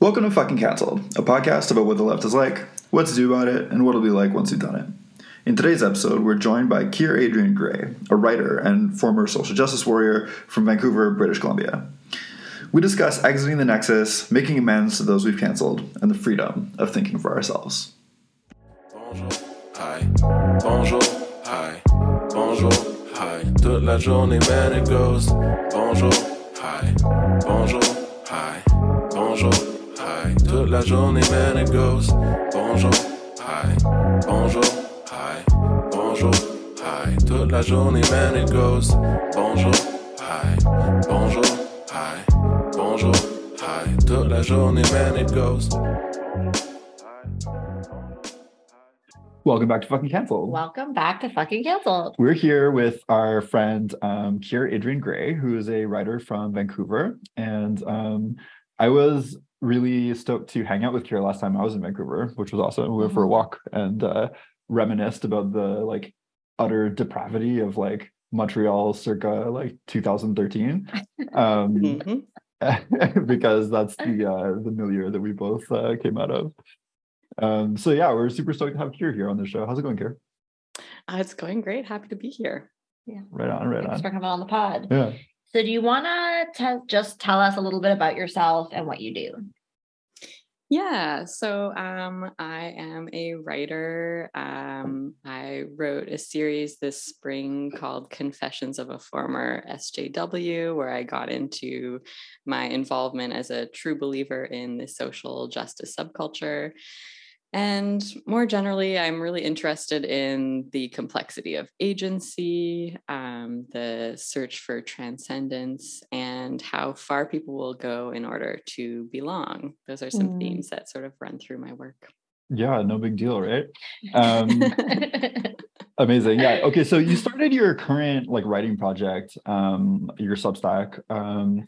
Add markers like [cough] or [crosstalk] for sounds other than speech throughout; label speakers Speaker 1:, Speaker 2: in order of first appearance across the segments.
Speaker 1: Welcome to Fucking Cancelled, a podcast about what the left is like, what to do about it, and what it'll be like once you've done it. In today's episode, we're joined by Kier Adrian Gray, a writer and former social justice warrior from Vancouver, British Columbia. We discuss exiting the nexus, making amends to those we've cancelled, and the freedom of thinking for ourselves.
Speaker 2: Bonjour, hi, bonjour, hi, bonjour, hi. Toute la journée, man, it goes. Bonjour, hi, bonjour, hi, bonjour, hi. Toute la journée, man, it goes. Bonjour, hi, bonjour, hi, bonjour, hi. Toute la journée, man, it goes. Bonjour, hi, bonjour, hi, bonjour, hi. Toute la journée, man, it goes.
Speaker 1: Welcome back to Fucking Cancelled.
Speaker 3: Welcome back to Fucking Cancelled.
Speaker 1: We're here with our friend um, Kier Adrian Gray, who is a writer from Vancouver. And um, I was really stoked to hang out with Kier last time I was in Vancouver, which was awesome. We went for a walk and uh, reminisced about the like utter depravity of like Montreal circa like 2013. Um,
Speaker 3: Mhm. [laughs]
Speaker 1: because that's the uh, the milieu that we both uh, came out of. Um, so yeah, we're super stoked to have Kier here on the show. How's it going, Kier?
Speaker 4: Uh, it's going great. Happy to be here. Yeah.
Speaker 1: Right on, right
Speaker 3: Thanks
Speaker 1: on.
Speaker 3: for coming on the pod.
Speaker 1: Yeah.
Speaker 3: So, do you want to just tell us a little bit about yourself and what you do?
Speaker 4: Yeah, so um, I am a writer. Um, I wrote a series this spring called Confessions of a Former SJW, where I got into my involvement as a true believer in the social justice subculture. And more generally, I'm really interested in the complexity of agency, um, the search for transcendence, and how far people will go in order to belong. Those are some
Speaker 3: Mm.
Speaker 4: themes that sort of run through my work.
Speaker 1: Yeah, no big deal, right? [laughs] Um, amazing. Yeah. Okay. So you started your current like writing project, um, your Substack, um,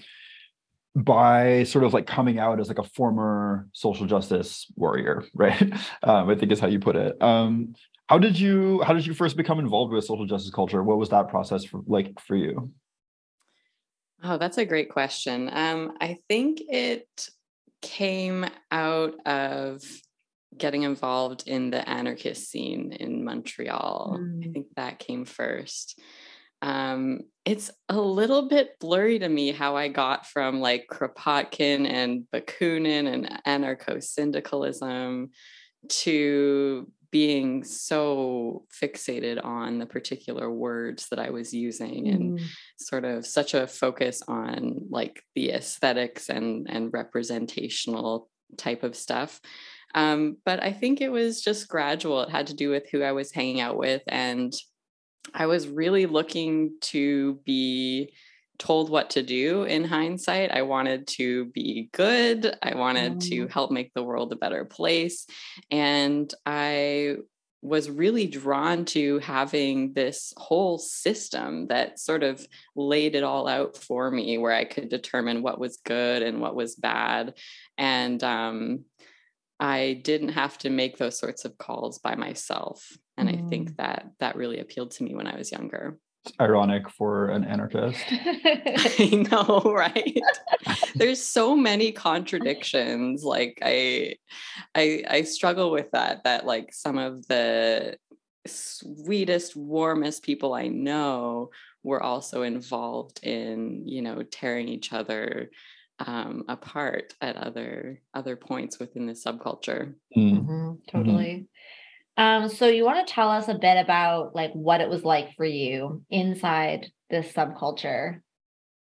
Speaker 1: by sort of like coming out as like a former social justice warrior, [laughs] right? Um, I think is how you put it. Um, how did you how did you first become involved with social justice culture? What was that process for, like for you?
Speaker 4: Oh, that's a great question. Um, I think it came out of getting involved in the anarchist scene in Montreal. I
Speaker 3: Mm.
Speaker 4: think that came first. Um, it's a little bit blurry to me how I got from like Kropotkin and Bakunin and anarcho syndicalism to being so fixated on the particular words that I was using and
Speaker 3: Mm.
Speaker 4: sort of such a focus on like the aesthetics and and representational type of stuff um, but i think it was just gradual it had to do with who i was hanging out with and i was really looking to be told what to do in hindsight. I wanted to be good. I wanted to help make the world a better place. And i was really drawn to having this whole system that sort of laid it all out for me where I could determine what was good and what was bad. And um, I didn't have to make those sorts of calls by myself. And I think mm. that that really appealed to me when I was younger.
Speaker 1: It's ironic for an anarchist. [laughs]
Speaker 4: I know, [laughs] right? [laughs] There's so many contradictions. Like I, I, I struggle with that. That like some of the sweetest, warmest people I know were also involved in, you know, tearing each other um, apart at other other points within the subculture.
Speaker 1: Mm.
Speaker 3: Mhm, totally. Um, so you want to tell us a bit about like what it was like for you inside this subculture?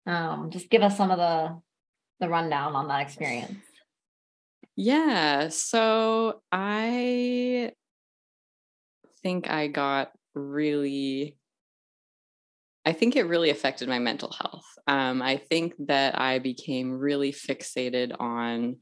Speaker 3: Um, just give us some of the the rundown on that experience.
Speaker 4: Yeah. So I think I got really, I think it really affected my mental health. Um, I think that I became really fixated on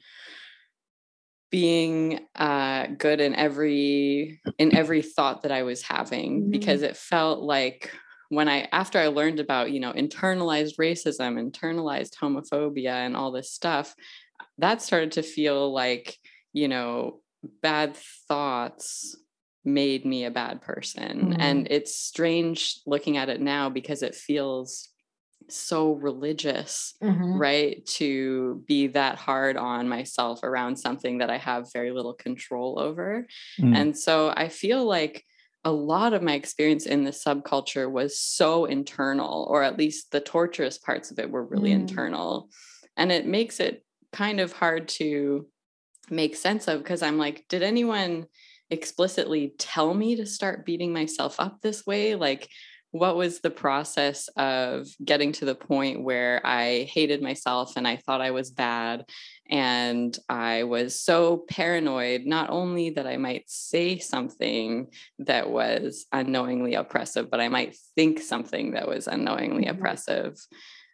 Speaker 4: being uh, good in every in every thought that I was having
Speaker 3: Mhm.
Speaker 4: because it felt like when I after I learned about you know internalized racism, internalized homophobia, and all this stuff, that started to feel like you know bad thoughts made me a bad person
Speaker 3: Mhm.
Speaker 4: and it's strange looking at it now because it feels so religious,
Speaker 3: Mhm.
Speaker 4: right? To be that hard on myself around something that I have very little control over.
Speaker 1: Mm.
Speaker 4: And so I feel like a lot of my experience in the subculture was so internal, or at least the torturous parts of it were really
Speaker 3: Mm.
Speaker 4: internal. And it makes it kind of hard to make sense of because I'm like, did anyone explicitly tell me to start beating myself up this way? Like, what was the process of getting to the point where I hated myself and I thought I was bad? And I was so paranoid, not only that I might say something that was unknowingly oppressive, but I might think something that was unknowingly
Speaker 3: Mhm.
Speaker 4: oppressive.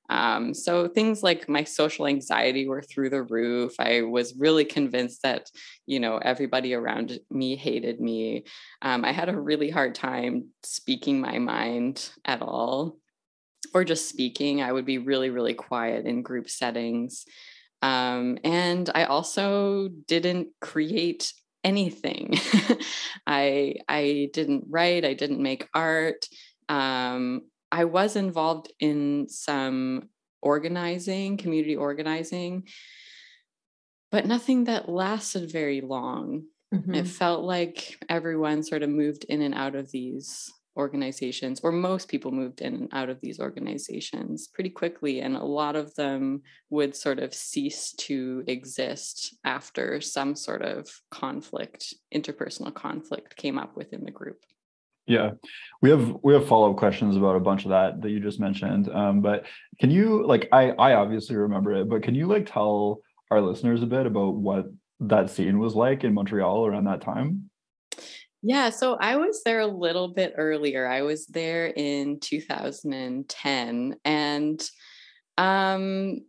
Speaker 4: Um, so things like my social anxiety were through the roof. I was really convinced that, you know, everybody around me hated me. Um, I had a really hard time speaking my mind at all, or just speaking. I would be really, really quiet in group settings. Um, and I also didn't create anything. [laughs] I I didn't write. I didn't make art. Um, I was involved in some organizing, community organizing, but nothing that lasted very long.
Speaker 3: Mhm.
Speaker 4: It felt like everyone sort of moved in and out of these organizations, or most people moved in and out of these organizations pretty quickly. And a lot of them would sort of cease to exist after some sort of conflict, interpersonal conflict came up within the group.
Speaker 1: Yeah, we have we have follow up questions about a bunch of that that you just mentioned. Um, but can you like I I obviously remember it, but can you like tell our listeners a bit about what that scene was like in Montreal around that time?
Speaker 4: Yeah, so I was there a little bit earlier. I was there in 2010 and um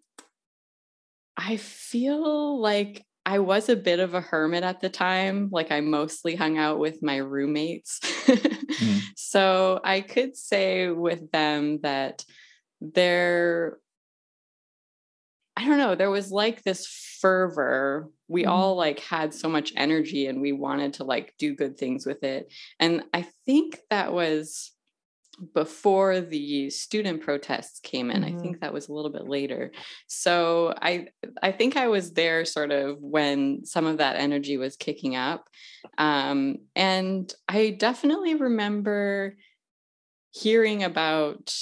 Speaker 4: I feel like I was a bit of a hermit at the time. Like I mostly hung out with my roommates. [laughs] So I could say with them that there I don't know, there was like this fervor. We
Speaker 3: Mhm.
Speaker 4: all like had so much energy and we wanted to like do good things with it. And I think that was before the student protests came in.
Speaker 3: Mhm.
Speaker 4: I think that was a little bit later. So I I think I was there sort of when some of that energy was kicking up. Um, and I definitely remember hearing about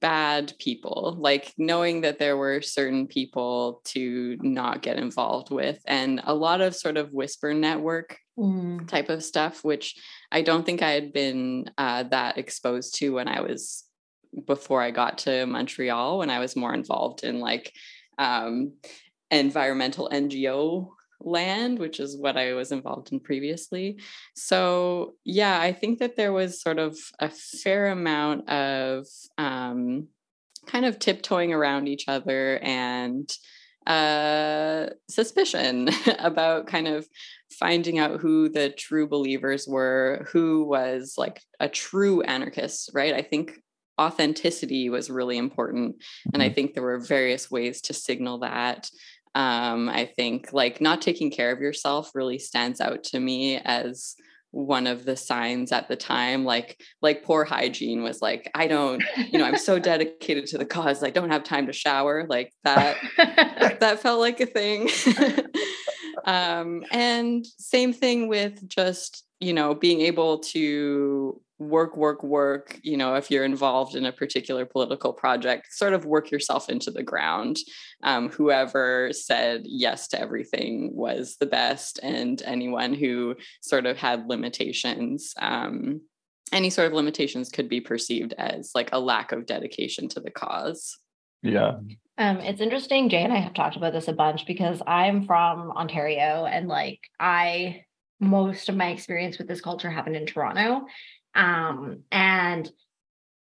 Speaker 4: bad people, like knowing that there were certain people to not get involved with, and a lot of sort of whisper network
Speaker 3: Mm.
Speaker 4: type of stuff, which I don't think I had been uh, that exposed to when I was before I got to Montreal, when I was more involved in like um, environmental NGO land, which is what I was involved in previously. So, yeah, I think that there was sort of a fair amount of um, kind of tiptoeing around each other and uh, suspicion [laughs] about kind of finding out who the true believers were, who was like a true anarchist, right? I think authenticity was really important. And I think there were various ways to signal that. Um, I think like not taking care of yourself really stands out to me as one of the signs at the time like like poor hygiene was like i don't you know i'm so [laughs] dedicated to the cause i don't have time to shower like that [laughs] that felt like a thing. [laughs] Um and same thing with just you know being able to work work work you know if you're involved in a particular political project sort of work yourself into the ground um, whoever said yes to everything was the best and anyone who sort of had limitations um, any sort of limitations could be perceived as like a lack of dedication to the cause
Speaker 1: Yeah.
Speaker 3: Um, it's interesting. Jay and I have talked about this a bunch because I'm from Ontario and like I most of my experience with this culture happened in Toronto. Um, and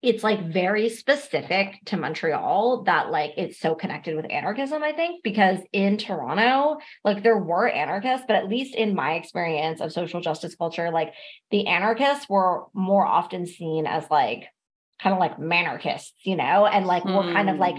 Speaker 3: it's like very specific to Montreal that like it's so connected with anarchism, I think, because in Toronto, like there were anarchists, but at least in my experience of social justice culture, like the anarchists were more often seen as like kind of like manarchists, you know, and like were kind of
Speaker 4: Hmm.
Speaker 3: like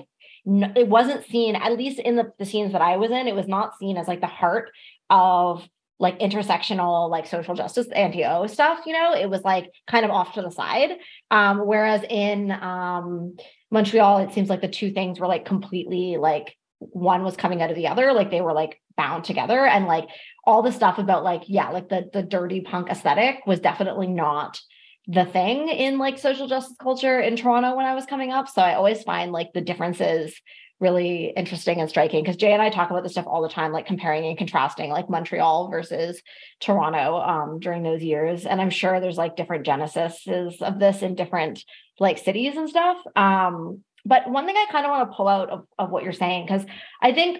Speaker 3: it wasn't seen at least in the, the scenes that i was in it was not seen as like the heart of like intersectional like social justice anti-o stuff you know? It was like kind of off to the side. Um whereas in um montreal it seems like the two things were like completely like one was coming out of the other like they were like bound together. And like all the stuff about like yeah like the the dirty punk aesthetic was definitely not the thing in like social justice culture in Toronto when I was coming up. So I always find like the differences really interesting and striking because Jay and I talk about this stuff all the time, like comparing and contrasting like Montreal versus Toronto um, during those years. And I'm sure there's like different genesis of this in different like cities and stuff. Um, but one thing I kind of want to pull out of, of what you're saying, because I think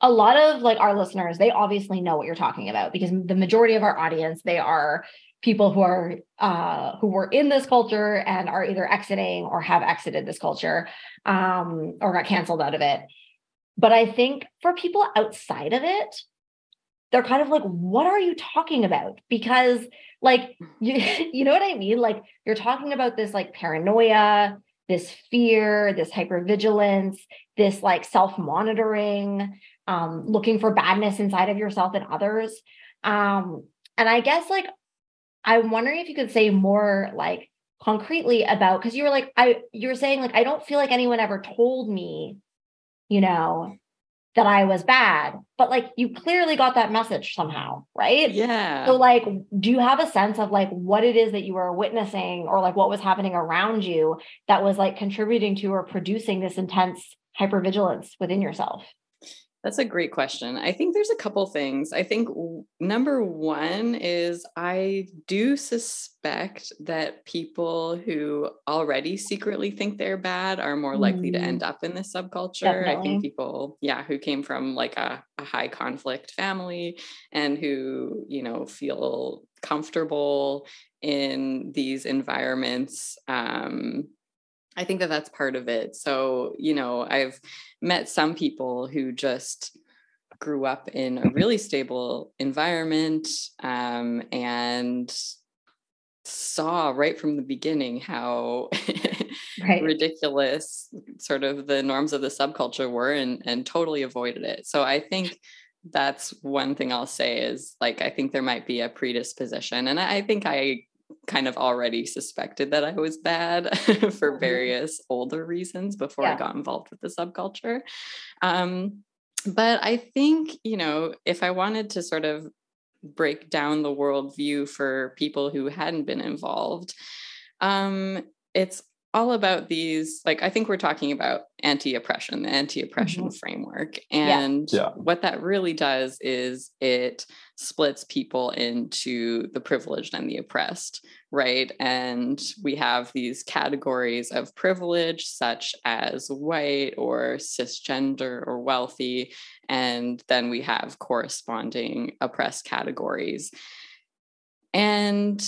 Speaker 3: a lot of like our listeners, they obviously know what you're talking about because the majority of our audience, they are people who are uh, who were in this culture and are either exiting or have exited this culture um, or got canceled out of it. But I think for people outside of it, they're kind of like, what are you talking about? Because like you, [laughs] you know what I mean? Like you're talking about this like paranoia, this fear, this hypervigilance, this like self-monitoring, um, looking for badness inside of yourself and others. Um, and I guess like I'm wondering if you could say more like concretely about because you were like I you were saying like I don't feel like anyone ever told me, you know, that I was bad, but like you clearly got that message somehow, right?
Speaker 4: Yeah.
Speaker 3: So like do you have a sense of like what it is that you were witnessing or like what was happening around you that was like contributing to or producing this intense hypervigilance within yourself?
Speaker 4: That's a great question. I think there's a couple things. I think number one is I do suspect that people who already secretly think they're bad are more likely to end mm. up in this subculture. Definitely. I think people, yeah, who came from like a, a high conflict family and who, you know, feel comfortable in these environments um, I think that that's part of it. So, you know, I've met some people who just grew up in a really stable environment um, and saw right from the beginning how [laughs] right. ridiculous sort of the norms of the subculture were and, and totally avoided it. So I think that's one thing I'll say is like, I think there might be a predisposition. And I think I kind of already suspected that I was bad [laughs] for mm-hmm. various older reasons before yeah. I got involved with the subculture. Um, but I think, you know, if I wanted to sort of break down the worldview for people who hadn't been involved, um, it's all about these like i think we're talking about anti-oppression the anti-oppression mm-hmm. framework and yeah. Yeah. what that really does is it splits people into the privileged and the oppressed right and we have these categories of privilege such as white or cisgender or wealthy and then we have corresponding oppressed categories and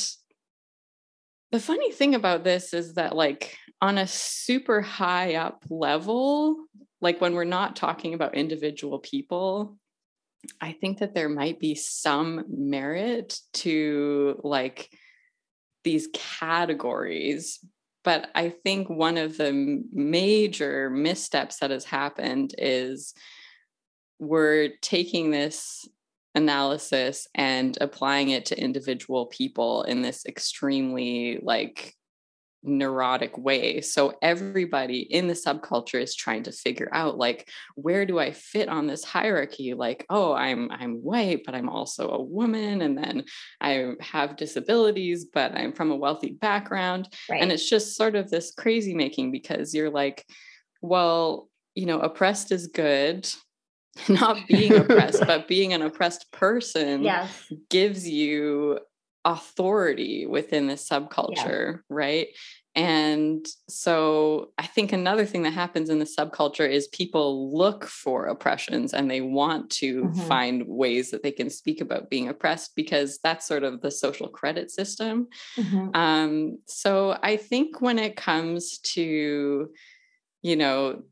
Speaker 4: the funny thing about this is that, like, on a super high up level, like when we're not talking about individual people, I think that there might be some merit to like these categories. But I think one of the major missteps that has happened is we're taking this analysis and applying it to individual people in this extremely like neurotic way. So everybody in the subculture is trying to figure out like where do i fit on this hierarchy? Like oh i'm i'm white but i'm also a woman and then i have disabilities but i'm from a wealthy background. Right. and it's just sort of this crazy making because you're like well you know oppressed is good [laughs] not being oppressed, but being an oppressed person
Speaker 3: yes.
Speaker 4: gives you authority within the subculture, right? And so I think another thing that happens in the subculture is people look for oppressions and they want to mm-hmm. find ways that they can speak about being oppressed because that's sort of the social credit system. Mm-hmm. Um, so I think when it comes to, you know,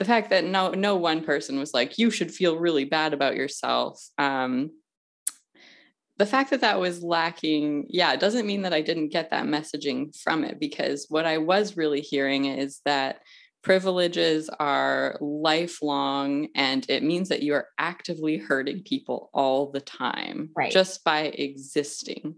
Speaker 4: the fact that no no one person was like you should feel really bad about yourself um, the fact that that was lacking yeah it doesn't mean that i didn't get that messaging from it because what i was really hearing is that privileges are lifelong and it means that you are actively hurting people all the time
Speaker 3: Right.
Speaker 4: just by existing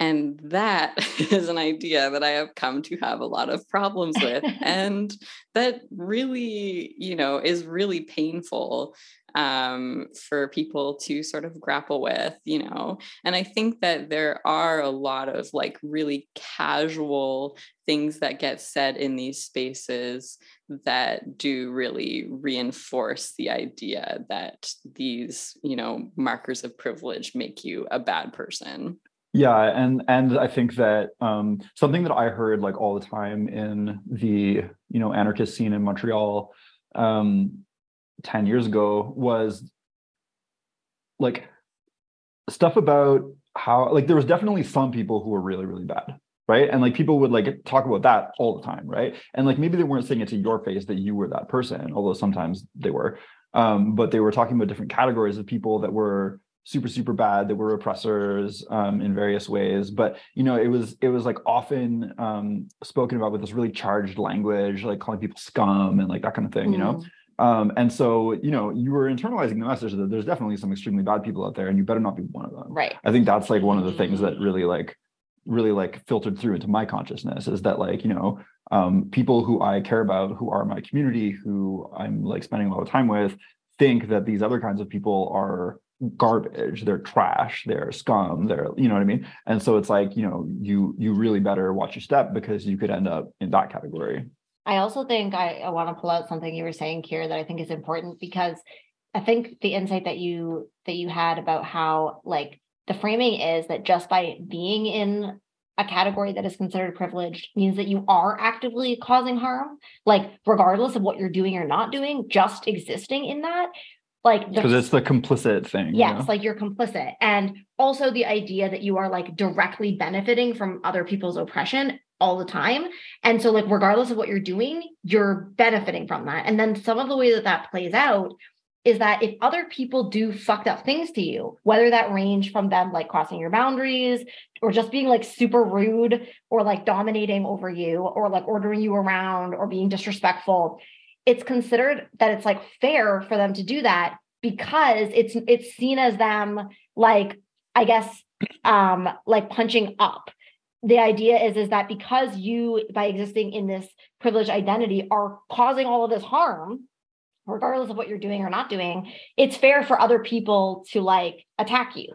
Speaker 4: and that [laughs] is an idea that i have come to have a lot of problems with [laughs] and that really you know is really painful um, for people to sort of grapple with you know? And i think that there are a lot of like really casual things that get said in these spaces that do really reinforce the idea that these you know markers of privilege make you a bad person
Speaker 1: Yeah, and and I think that um, something that I heard like all the time in the you know anarchist scene in Montreal um, ten years ago was like stuff about how like there was definitely some people who were really really bad right? And like people would like talk about that all the time right? And like maybe they weren't saying it to your face that you were that person although sometimes they were um, but they were talking about different categories of people that were super super bad that were oppressors um, in various ways. But you know it was it was like often um, spoken about with this really charged language like calling people scum and like that kind of thing you know? Um, and so you know you were internalizing the message that there's definitely some extremely bad people out there and you better not be one of them.
Speaker 3: Right.
Speaker 1: I think that's like one of the things that really like really like filtered through into my consciousness is that like you know um, people who i care about who are my community who i'm like spending a lot of time with think that these other kinds of people are garbage they're trash they're scum they're you know what i mean and so it's like you know you you really better watch your step because you could end up in that category
Speaker 3: I also think I, I want to pull out something you were saying, here that I think is important because I think the insight that you that you had about how like the framing is that just by being in a category that is considered privileged means that you are actively causing harm, like regardless of what you're doing or not doing, just existing in that. Like
Speaker 1: because it's the complicit thing you
Speaker 3: Yes,
Speaker 1: know?
Speaker 3: like you're complicit. And also the idea that you are like directly benefiting from other people's oppression all the time. And so, like, regardless of what you're doing, you're benefiting from that. And then some of the way that that plays out is that if other people do fucked up things to you, whether that range from them like crossing your boundaries or just being like super rude or like dominating over you or like ordering you around or being disrespectful, it's considered that it's like fair for them to do that because it's it's seen as them like I guess um like punching up. The idea is is that because you by existing in this privileged identity are causing all of this harm regardless of what you're doing or not doing, it's fair for other people to like attack you.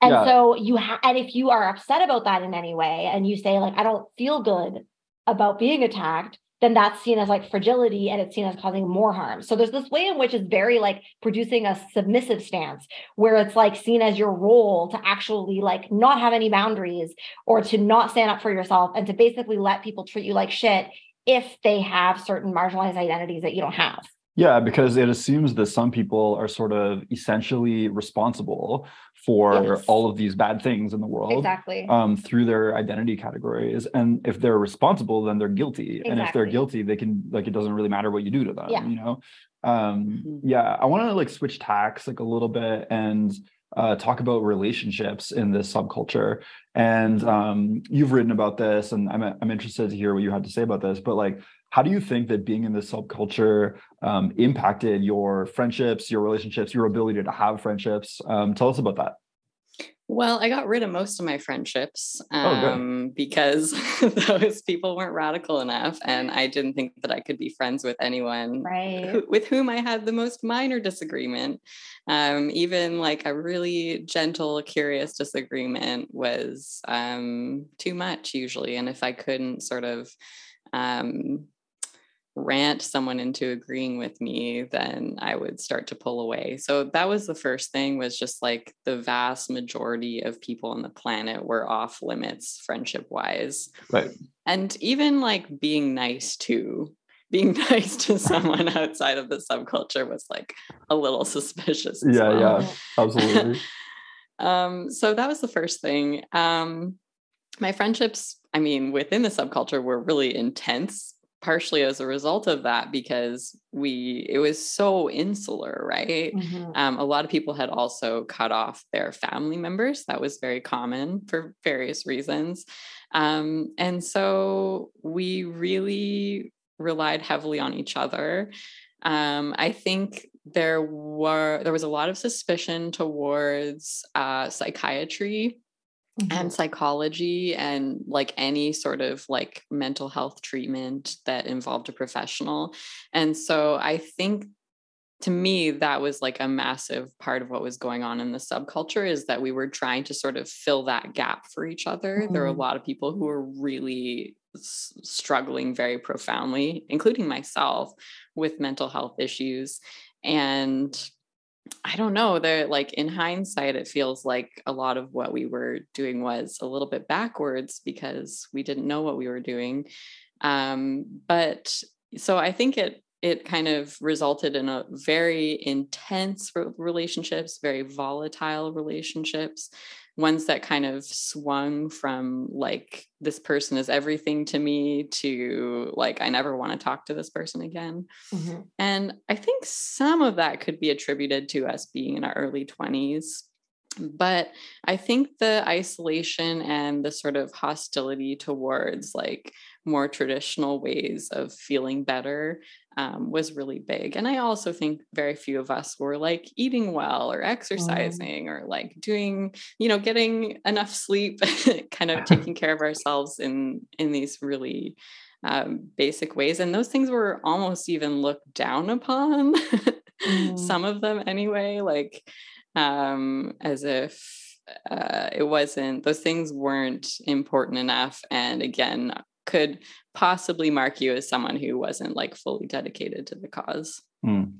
Speaker 3: And
Speaker 1: Yeah.
Speaker 3: so you have, and if you are upset about that in any way and you say, like, I don't feel good about being attacked, then that's seen as like fragility and it's seen as causing more harm. So there's this way in which it's very like producing a submissive stance where it's like seen as your role to actually like not have any boundaries or to not stand up for yourself and to basically let people treat you like shit if they have certain marginalized identities that you don't have.
Speaker 1: Yeah, because it assumes that some people are sort of essentially responsible for
Speaker 3: Yes.
Speaker 1: all of these bad things in the world
Speaker 3: Exactly.
Speaker 1: um, through their identity categories. And if they're responsible, then they're guilty. And if they're guilty, they can like it doesn't really matter what you do to them.
Speaker 3: Yeah.
Speaker 1: You know. Um,
Speaker 4: Mhm.
Speaker 1: yeah, I want to like switch tacks like a little bit and uh, talk about relationships in this subculture. And um, you've written about this, and I'm I'm interested to hear what you had to say about this. But like, how do you think that being in this subculture um, impacted your friendships, your relationships, your ability to have friendships? Um, tell us about that.
Speaker 4: Well, I got rid of most of my friendships
Speaker 1: Oh,
Speaker 4: um, because [laughs] those people weren't radical enough, and I didn't think that I could be friends with anyone
Speaker 3: Right.
Speaker 4: who, with whom I had the most minor disagreement. Um, even like a really gentle, curious disagreement was um, too much usually, and if I couldn't sort of um, rant someone into agreeing with me then i would start to pull away so that was the first thing was just like the vast majority of people on the planet were off limits friendship wise
Speaker 1: Right.
Speaker 4: and even like being nice to being [laughs] nice to someone outside of the subculture was like a little suspicious
Speaker 1: Yeah,
Speaker 4: well.
Speaker 1: yeah. Absolutely. [laughs]
Speaker 4: um so that was the first thing um my friendships i mean within the subculture were really intense partially as a result of that because we it was so insular right
Speaker 3: Mhm.
Speaker 4: um, a lot of people had also cut off their family members that was very common for various reasons um, and so we really relied heavily on each other. Um, I think there were there was a lot of suspicion towards uh, psychiatry mm-hmm. and psychology and like any sort of like mental health treatment that involved a professional. And so I think to me that was like a massive part of what was going on in the subculture is that we were trying to sort of fill that gap for each other mm-hmm. there were a mm-hmm. lot of people who were really s- struggling very profoundly including myself with mental health issues and I don't know. There, like in hindsight, it feels like a lot of what we were doing was a little bit backwards because we didn't know what we were doing. Um, but so I think it it kind of resulted in a very intense relationships, very volatile relationships, ones that kind of swung from like this person is everything to me to like I never want to talk to this person again. Mm-hmm. And I think some of that could be attributed to us being in our early 20s. But I think the isolation and the sort of hostility towards like more traditional ways of feeling better um, was really big. And I also think very few of us were like eating well or mm. exercising mm. or like doing, you know, getting enough sleep, [laughs] kind of taking care of ourselves in in these really um, basic ways. And those things were almost even looked down upon, [laughs] mm. some of them anyway, like um, as if uh, it wasn't those things weren't important enough and again could possibly mark you as someone who wasn't like fully dedicated to the cause. Mm.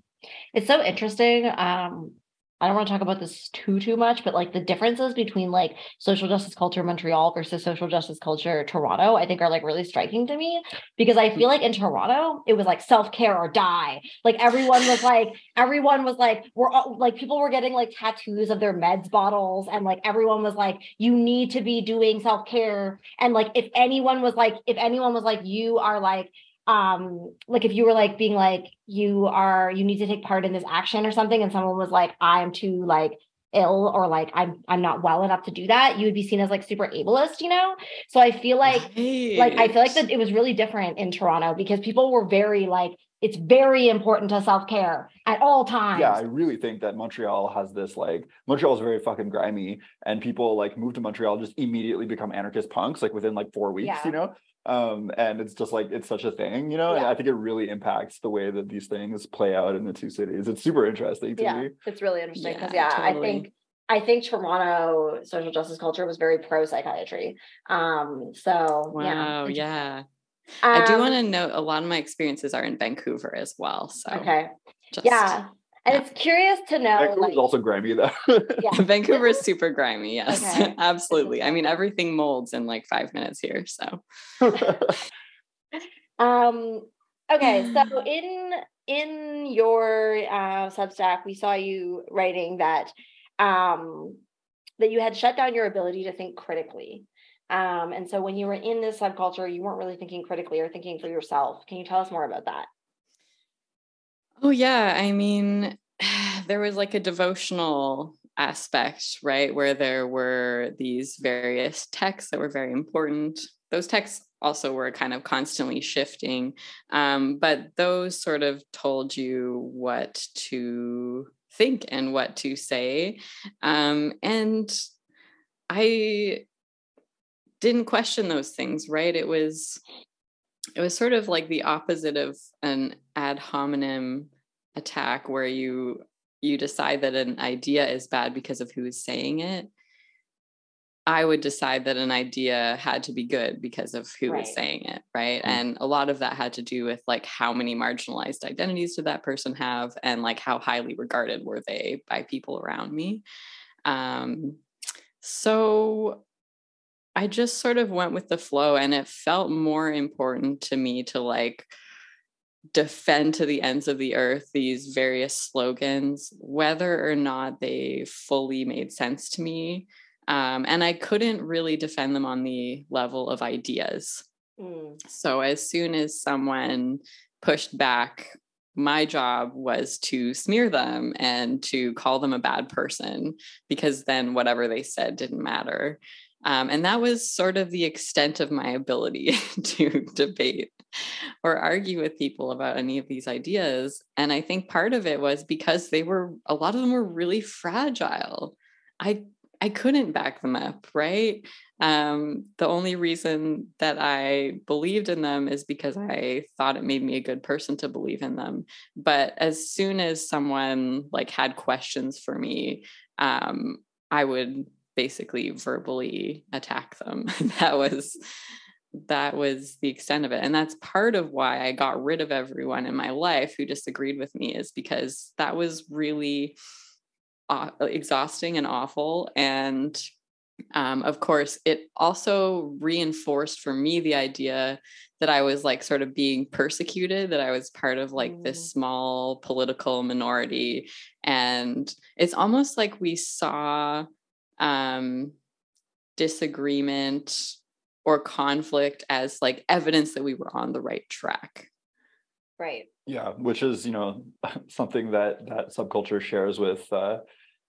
Speaker 3: It's so interesting. Um, I don't want to talk about this too too much, but like the differences between like social justice culture Montreal versus social justice culture Toronto, I think are like really striking to me because I feel like in Toronto it was like self care or die. Like everyone was like everyone was like we're all like people were getting like tattoos of their meds bottles and like everyone was like you need to be doing self care and like if anyone was like if anyone was like you are like um like if you were like being like you are you need to take part in this action or something and someone was like i'm too like ill or like i'm i'm not well enough to do that you would be seen as like super ableist you know so i feel like right. like i feel like that it was really different in toronto because people were very like it's very important to self-care at all times.
Speaker 1: Yeah, I really think that Montreal has this like Montreal is very fucking grimy and people like move to Montreal just immediately become anarchist punks like within like 4 weeks, yeah. you know? Um, and it's just like it's such a thing, you know. Yeah. And I think it really impacts the way that these things play out in the two cities. It's super interesting to
Speaker 3: yeah,
Speaker 1: me.
Speaker 3: It's really interesting because yeah, yeah totally. I think I think Toronto social justice culture was very pro psychiatry. Um, so
Speaker 4: wow, yeah, yeah. Um, I do want to note a lot of my experiences are in Vancouver as well. So
Speaker 3: okay, just, yeah, and yeah. it's curious to know.
Speaker 1: Vancouver's like, also grimy though. [laughs]
Speaker 4: yeah. Vancouver is super grimy. Yes, okay. [laughs] absolutely. I mean, everything molds in like five minutes here. So. [laughs]
Speaker 3: um. Okay, so [sighs] in in your uh, Substack, we saw you writing that um, that you had shut down your ability to think critically. Um, and so when you were in this subculture, you weren't really thinking critically or thinking for yourself. Can you tell us more about that?
Speaker 4: Oh, yeah. I mean, [sighs] there was like a devotional aspect, right? Where there were these various texts that were very important. Those texts also were kind of constantly shifting, um, but those sort of told you what to think and what to say. Um, and I didn't question those things, right? It was it was sort of like the opposite of an ad hominem attack where you you decide that an idea is bad because of who is saying it i would decide that an idea had to be good because of who right. is saying it right mm-hmm. and a lot of that had to do with like how many marginalized identities did that person have and like how highly regarded were they by people around me um so I just sort of went with the flow and it felt more important to me to like defend to the ends of the earth these various slogans, whether or not they fully made sense to me. Um, and I couldn't really defend them on the level of ideas. Mm. So as soon as someone pushed back, my job was to smear them and to call them a bad person because then whatever they said didn't matter. Um, and that was sort of the extent of my ability [laughs] to debate. or argue with people about any of these ideas. And I think part of it was because they were, a lot of them were really fragile. I I couldn't back them up, right? Um, the only reason that I believed in them is because I thought it made me a good person to believe in them. But as soon as someone like had questions for me, um, I would basically verbally attack them. [laughs] that was that was the extent of it and that's part of why i got rid of everyone in my life who disagreed with me is because that was really uh, exhausting and awful and um, of course it also reinforced for me the idea that i was like sort of being persecuted that i was part of like mm. this small political minority and it's almost like we saw um, disagreement or conflict as like evidence that we were on the right track.
Speaker 3: Right.
Speaker 1: Yeah which is you know [laughs] something that that subculture shares with uh,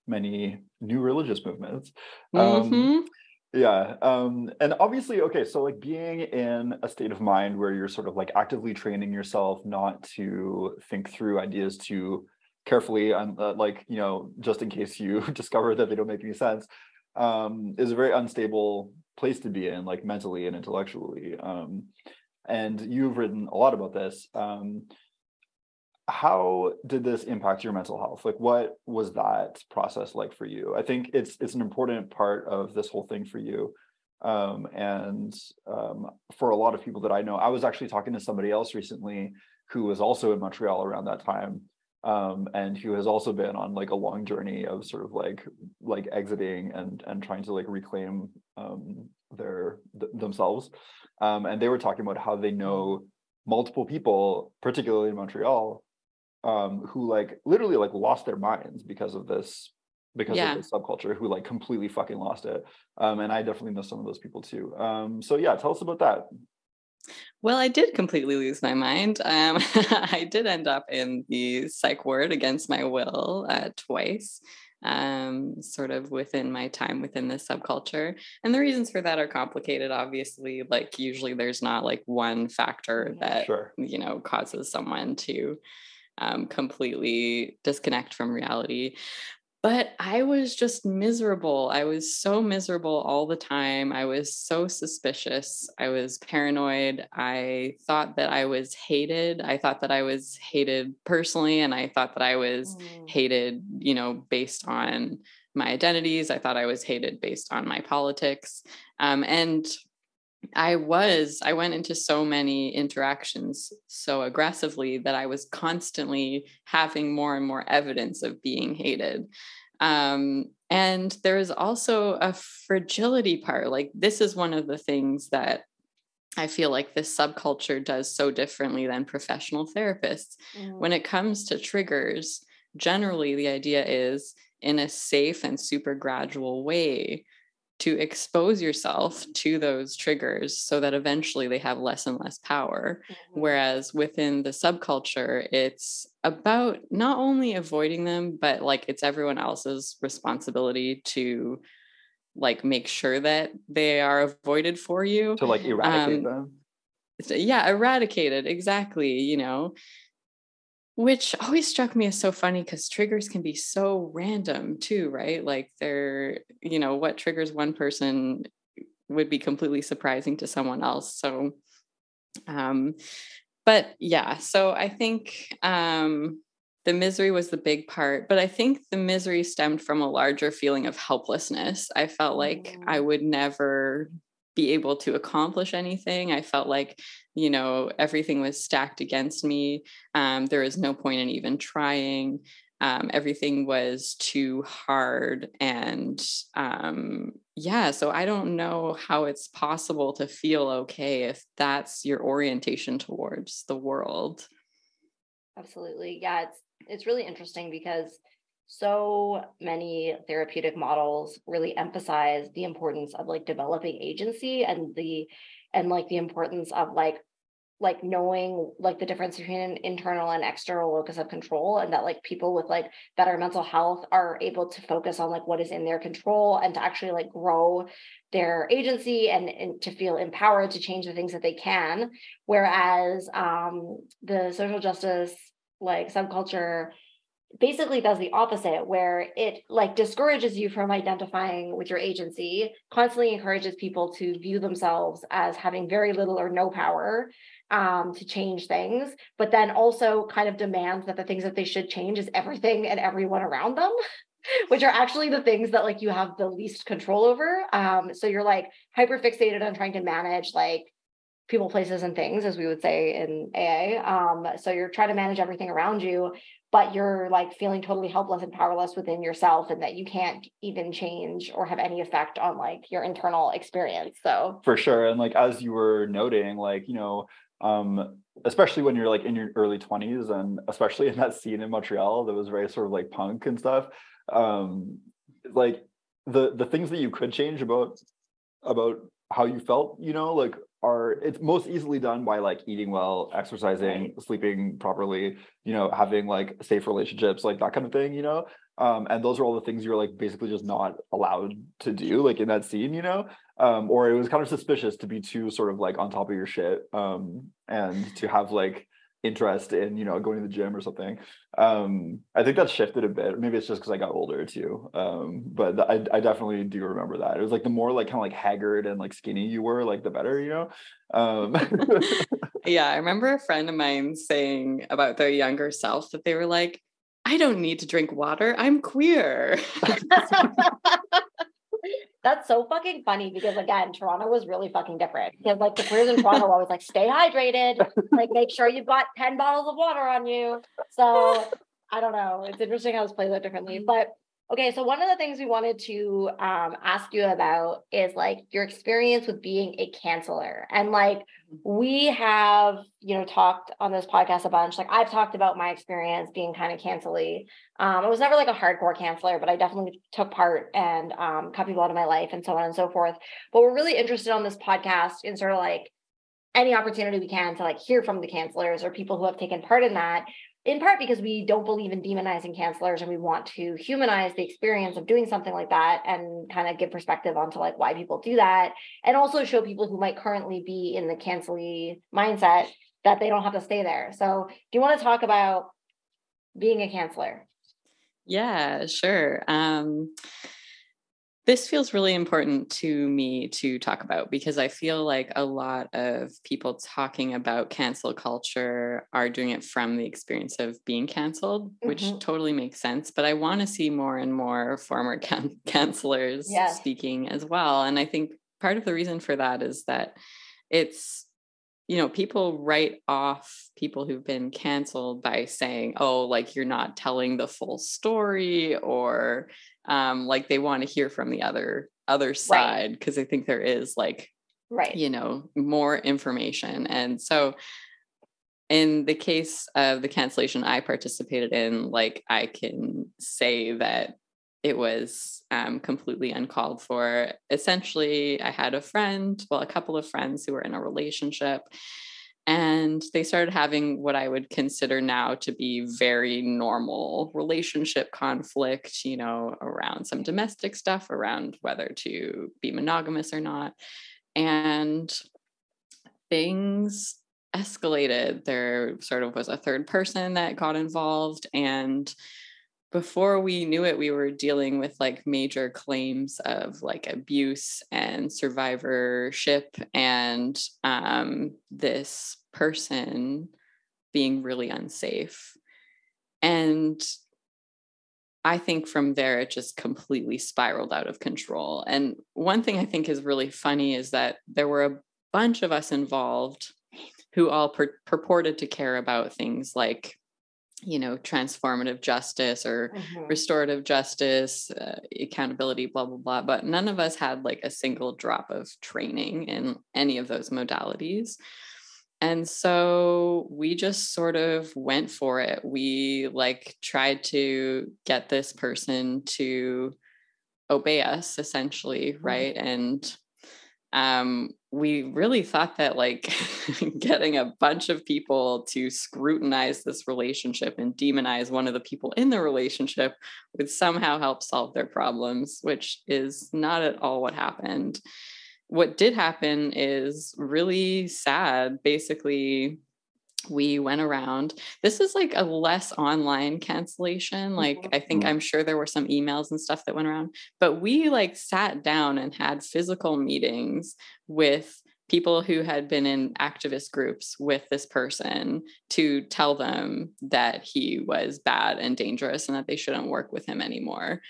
Speaker 1: many new religious movements. Um, mm-hmm. um, yeah um, and obviously okay so like being in a state of mind where you're sort of like actively training yourself not to think through ideas too carefully and uh, like you know just in case you [laughs] discover that they don't make any sense um, is a very unstable place to be in like mentally and intellectually um, and you've written a lot about this um, how did this impact your mental health? Like what was that process like for you? I think it's it's an important part of this whole thing for you um, and um, for a lot of people that i know i was actually talking to somebody else recently who was also in montreal around that time um, and who has also been on like a long journey of sort of like like exiting and and trying to like reclaim um, their th- themselves. Um, and they were talking about how they know multiple people particularly in montreal um, who like literally like lost their minds because of this because yeah. of this subculture who like completely fucking lost it. Um, and i definitely know some of those people too. Um, so yeah tell us about that
Speaker 4: well, I did completely lose my mind. Um, [laughs] I did end up in the psych ward against my will uh, twice, um, sort of within my time within this subculture. And the reasons for that are complicated, obviously. Like, usually there's not like one factor that, sure. you know, causes someone to um, completely disconnect from reality. But I was just miserable. I was so miserable all the time. I was so suspicious. I was paranoid. I thought that I was hated. I thought that I was hated personally. And I thought that I was mm. hated, you know, based on my identities. I thought I was hated based on my politics. Um, and I was, I went into so many interactions so aggressively that I was constantly having more and more evidence of being hated. Um, and there is also a fragility part. Like, this is one of the things that I feel like this subculture does so differently than professional therapists. Mm. When it comes to triggers, generally the idea is in a safe and super gradual way to expose yourself to those triggers so that eventually they have less and less power. Mm-hmm. Whereas within the subculture, it's about not only avoiding them, but like it's everyone else's responsibility to like make sure that they are avoided for you.
Speaker 1: To like eradicate um, them.
Speaker 4: Yeah, eradicated. Exactly. You know, which always struck me as so funny because triggers can be so random too right like they're you know what triggers one person would be completely surprising to someone else so um but yeah so i think um the misery was the big part but i think the misery stemmed from a larger feeling of helplessness i felt like i mm. would never be able to accomplish anything. I felt like, you know, everything was stacked against me. Um, there was no point in even trying. Um, everything was too hard. And um, yeah, so I don't know how it's possible to feel okay if that's your orientation towards the world.
Speaker 3: Absolutely. Yeah, it's it's really interesting because so many therapeutic models really emphasize the importance of like developing agency and the and like the importance of like like knowing like the difference between an internal and external locus of control and that like people with like better mental health are able to focus on like what is in their control and to actually like grow their agency and, and to feel empowered to change the things that they can. Whereas um the social justice like subculture basically does the opposite where it like discourages you from identifying with your agency constantly encourages people to view themselves as having very little or no power um, to change things but then also kind of demands that the things that they should change is everything and everyone around them [laughs] which are actually the things that like you have the least control over. Um, so you're like hyper fixated on trying to manage like people places and things as we would say in aa um, so you're trying to manage everything around you but you're like feeling totally helpless and powerless within yourself and that you can't even change or have any effect on like your internal experience so.
Speaker 1: For sure and like as you were noting like you know um especially when you're like in your early 20s and especially in that scene in montreal that was very sort of like punk and stuff um like the the things that you could change about about how you felt you know like are it's most easily done by like eating well exercising sleeping properly you know having like safe relationships like that kind of thing you know? Um and those are all the things you're like basically just not allowed to do like in that scene you know um or it was kind of suspicious to be too sort of like on top of your shit um and to have like interest in you know going to the gym or something. Um i think that shifted a bit. Maybe it's just because i got older too. Um but I, I definitely do remember that. It was like the more like kind of like haggard and like skinny you were like the better you know? Um [laughs]
Speaker 4: yeah i remember a friend of mine saying about their younger self that they were like i don't need to drink water. I'm queer [laughs] [laughs]
Speaker 3: that's so fucking funny because again, Toronto was really fucking different because like the queers in Toronto were always like, stay hydrated, like make sure you've got 10 bottles of water on you. So I don't know. It's interesting how this plays out differently. Mm-hmm. But Okay, so one of the things we wanted to um, ask you about is like your experience with being a canceller. And like we have, you know, talked on this podcast a bunch. Like I've talked about my experience being kind of cancelly. Um, I was never like a hardcore canceller, but I definitely took part and um, cut people out of my life and so on and so forth. But we're really interested on this podcast in sort of like any opportunity we can to like hear from the cancelers or people who have taken part in that in part because we don't believe in demonizing cancelers and we want to humanize the experience of doing something like that and kind of give perspective onto like why people do that and also show people who might currently be in the cancelly mindset that they don't have to stay there. So do you want to talk about being a canceller
Speaker 4: yeah sure. Um this feels really important to me to talk about because I feel like a lot of people talking about cancel culture are doing it from the experience of being canceled, mm-hmm. which totally makes sense. But I want to see more and more former can- [laughs] cancelers yes. speaking as well. And I think part of the reason for that is that it's you know, people write off people who've been canceled by saying, oh, like you're not telling the full story or um, like they want to hear from the other other side because right. I think there is like
Speaker 3: right
Speaker 4: you know more information and so in the case of the cancellation I participated in like I can say that it was um, completely uncalled for. Essentially, I had a friend, well, a couple of friends who were in a relationship, and they started having what I would consider now to be very normal relationship conflict, you know, around some domestic stuff, around whether to be monogamous or not. And things escalated. There sort of was a third person that got involved. And before we knew it, we were dealing with like major claims of like abuse and survivorship and um, this person being really unsafe. And I think from there, it just completely spiraled out of control. And one thing I think is really funny is that there were a bunch of us involved who all pur- purported to care about things like you know transformative justice or mm-hmm. restorative justice uh, accountability blah blah blah but none of us had like a single drop of training in any of those modalities and so we just sort of went for it we like tried to get this person to obey us essentially mm-hmm. right and um, we really thought that like [laughs] getting a bunch of people to scrutinize this relationship and demonize one of the people in the relationship would somehow help solve their problems, which is not at all what happened. What did happen is really sad. Basically, we went around this is like a less online cancellation like mm-hmm. i think mm-hmm. i'm sure there were some emails and stuff that went around but we like sat down and had physical meetings with people who had been in activist groups with this person to tell them that he was bad and dangerous and that they shouldn't work with him anymore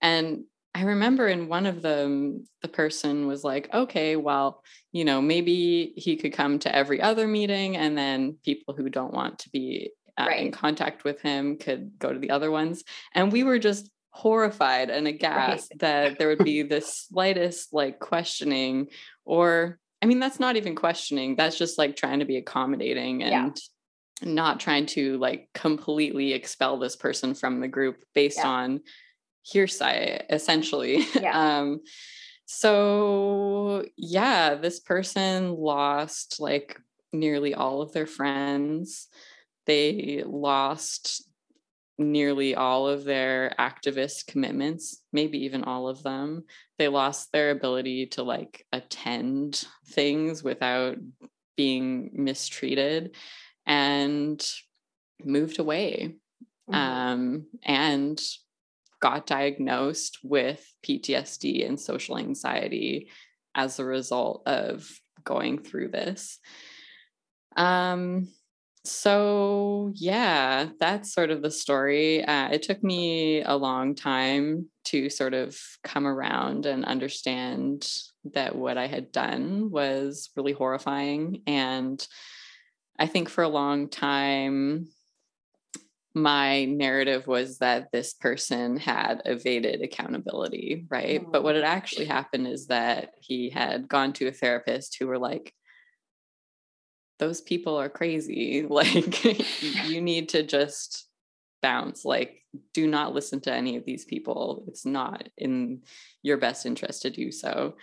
Speaker 4: and I remember in one of them, the person was like, okay, well, you know, maybe he could come to every other meeting, and then people who don't want to be uh, right. in contact with him could go to the other ones. And we were just horrified and aghast right. that there would [laughs] be the slightest like questioning, or I mean, that's not even questioning, that's just like trying to be accommodating and. Yeah not trying to like completely expel this person from the group based yeah. on hearsay essentially [laughs] yeah. um so yeah this person lost like nearly all of their friends they lost nearly all of their activist commitments maybe even all of them they lost their ability to like attend things without being mistreated and moved away mm-hmm. um and got diagnosed with PTSD and social anxiety as a result of going through this. Um, so yeah, that's sort of the story. Uh, it took me a long time to sort of come around and understand that what I had done was really horrifying. And I think for a long time, my narrative was that this person had evaded accountability, right? But what had actually happened is that he had gone to a therapist who were like, those people are crazy. [laughs] Like, you need to just bounce. Like, do not listen to any of these people. It's not in your best interest to do so.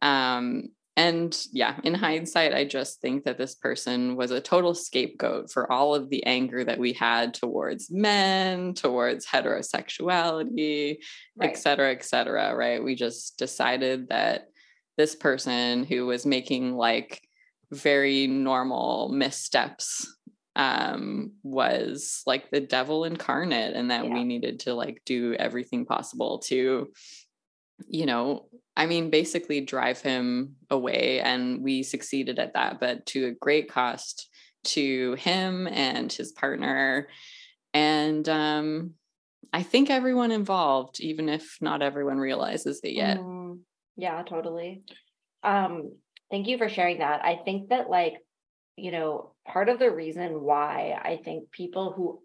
Speaker 4: Um, and yeah, in hindsight, I just think that this person was a total scapegoat for all of the anger that we had towards men, towards heterosexuality, right. et cetera, et cetera. Right. We just decided that this person who was making like very normal missteps um was like the devil incarnate and that yeah. we needed to like do everything possible to you know I mean, basically drive him away. And we succeeded at that, but to a great cost to him and his partner. And um, I think everyone involved, even if not everyone realizes it yet. Mm,
Speaker 3: yeah, totally. Um, thank you for sharing that. I think that, like, you know, part of the reason why I think people who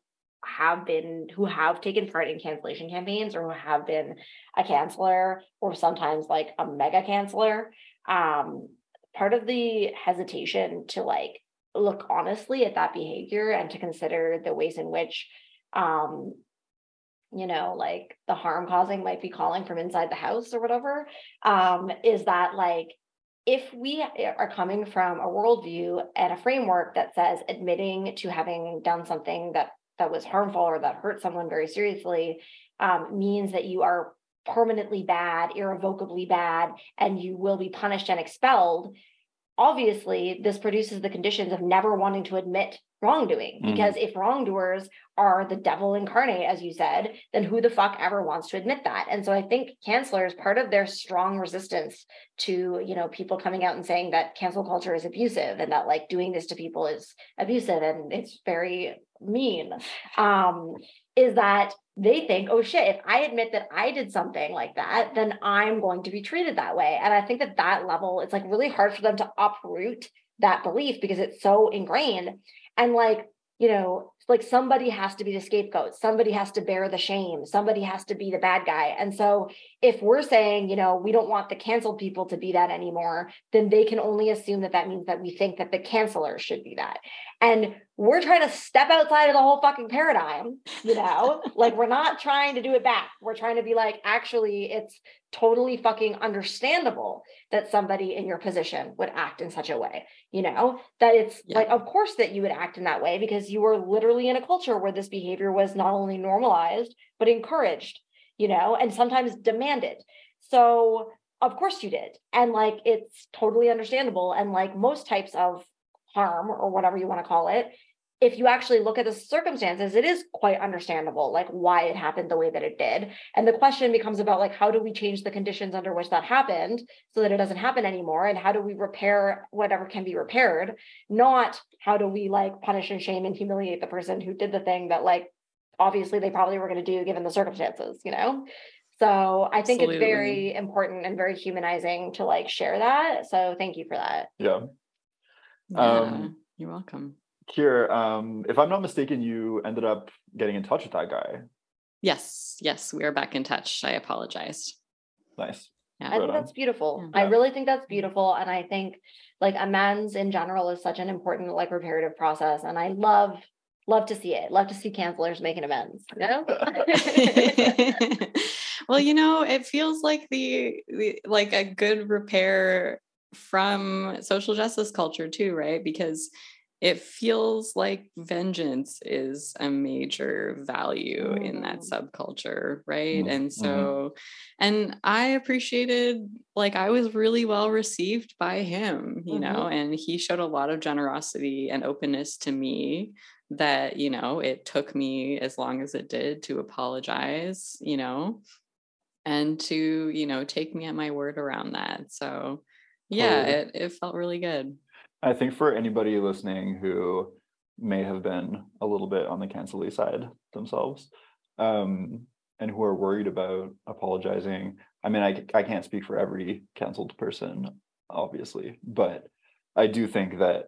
Speaker 3: have been who have taken part in cancellation campaigns or who have been a canceller or sometimes like a mega canceller um part of the hesitation to like look honestly at that behavior and to consider the ways in which um you know like the harm causing might be calling from inside the house or whatever um is that like if we are coming from a worldview and a framework that says admitting to having done something that that was harmful or that hurt someone very seriously um, means that you are permanently bad, irrevocably bad, and you will be punished and expelled. Obviously, this produces the conditions of never wanting to admit wrongdoing. Mm-hmm. because if wrongdoers are the devil incarnate as you said then who the fuck ever wants to admit that? And so i think cancelers part of their strong resistance to you know people coming out and saying that cancel culture is abusive and that like doing this to people is abusive and it's very mean. Um is that they think oh shit if i admit that i did something like that then i'm going to be treated that way. And i think that that level it's like really hard for them to uproot that belief because it's so ingrained and like, you know, like somebody has to be the scapegoat. Somebody has to bear the shame. Somebody has to be the bad guy. And so if we're saying you know we don't want the canceled people to be that anymore then they can only assume that that means that we think that the canceller should be that. And we're trying to step outside of the whole fucking paradigm you know? [laughs] Like we're not trying to do it back. We're trying to be like actually it's totally fucking understandable that somebody in your position would act in such a way you know? That it's yeah. like of course that you would act in that way because you were literally in a culture where this behavior was not only normalized but encouraged you know and sometimes demanded. So of course you did. And like it's totally understandable. And like most types of harm or whatever you want to call it if you actually look at the circumstances, it is quite understandable, like why it happened the way that it did. And the question becomes about like how do we change the conditions under which that happened so that it doesn't happen anymore, and how do we repair whatever can be repaired? Not how do we like punish and shame and humiliate the person who did the thing that like obviously they probably were going to do given the circumstances, you know. So I think Absolutely. it's very important and very humanizing to like share that. So thank you for that.
Speaker 1: Yeah.
Speaker 4: yeah um, you're welcome.
Speaker 1: Here, um, if I'm not mistaken, you ended up getting in touch with that guy.
Speaker 4: Yes, yes, we are back in touch. I apologized.
Speaker 1: Nice.
Speaker 3: Yeah. I think that's beautiful. Yeah. I really think that's beautiful. And I think like amends in general is such an important like reparative process. And I love, love to see it. Love to see cancelers making amends. You [laughs] know?
Speaker 4: well, you know, it feels like the, the like a good repair from social justice culture too, right? Because it feels like vengeance is a major value mm. in that mm. subculture right mm. and mm-hmm. so mm-hmm. and i appreciated like i was really well received by him you mm-hmm. know and he showed a lot of generosity and openness to me that you know it took me as long as it did to apologize you know and to you know take me at my word around that so yeah it, it felt really good
Speaker 1: I think for anybody listening who may have been a little bit on the cancel side themselves um, and who are worried about apologizing, I mean, I, I can't speak for every canceled person, obviously, but I do think that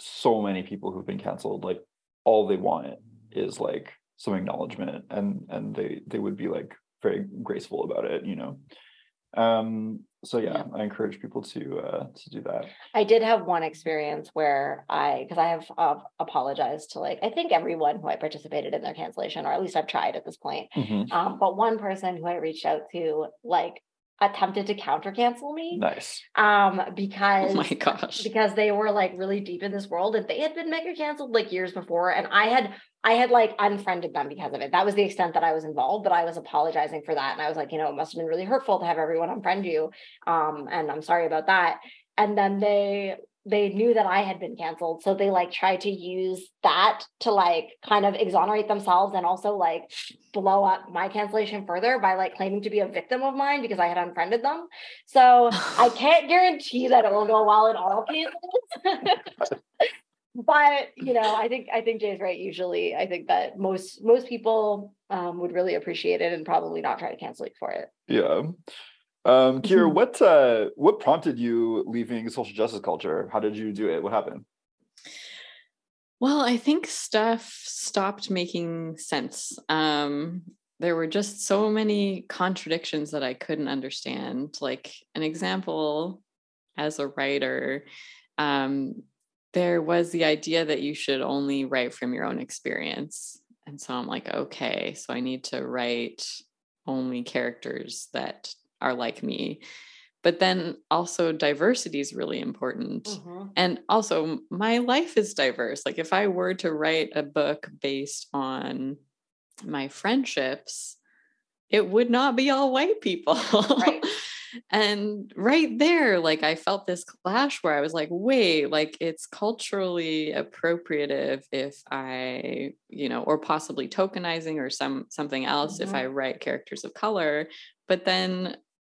Speaker 1: so many people who've been canceled, like all they want is like some acknowledgement and and they they would be like very graceful about it, you know. Um, so yeah, yeah, I encourage people to uh, to do that.
Speaker 3: I did have one experience where I because I have uh, apologized to like I think everyone who I participated in their cancellation, or at least I've tried at this point. Mm-hmm. Um, but one person who I reached out to like attempted to counter cancel me.
Speaker 1: Nice.
Speaker 3: Um, because
Speaker 4: oh my gosh,
Speaker 3: because they were like really deep in this world and they had been mega canceled like years before, and I had I had like unfriended them because of it. That was the extent that I was involved, but I was apologizing for that. And I was like, you know, it must have been really hurtful to have everyone unfriend you. Um, and I'm sorry about that. And then they they knew that I had been canceled. So they like tried to use that to like kind of exonerate themselves and also like blow up my cancellation further by like claiming to be a victim of mine because I had unfriended them. So I [sighs] can't guarantee that it will go well in all cases. [laughs] [laughs] but you know, I think I think Jay's right. Usually, I think that most most people um, would really appreciate it and probably not try to cancel you for it.
Speaker 1: Yeah. Um, Kier, mm-hmm. what uh, what prompted you leaving social justice culture? How did you do it? What happened?
Speaker 4: Well, I think stuff stopped making sense. Um, there were just so many contradictions that I couldn't understand. Like an example, as a writer, um, there was the idea that you should only write from your own experience. And so I'm like, okay, so I need to write only characters that are like me. But then also diversity is really important. Mm-hmm. And also my life is diverse. Like if I were to write a book based on my friendships, it would not be all white people. Right. [laughs] and right there like i felt this clash where i was like wait like it's culturally appropriative if i you know or possibly tokenizing or some something else mm-hmm. if i write characters of color but then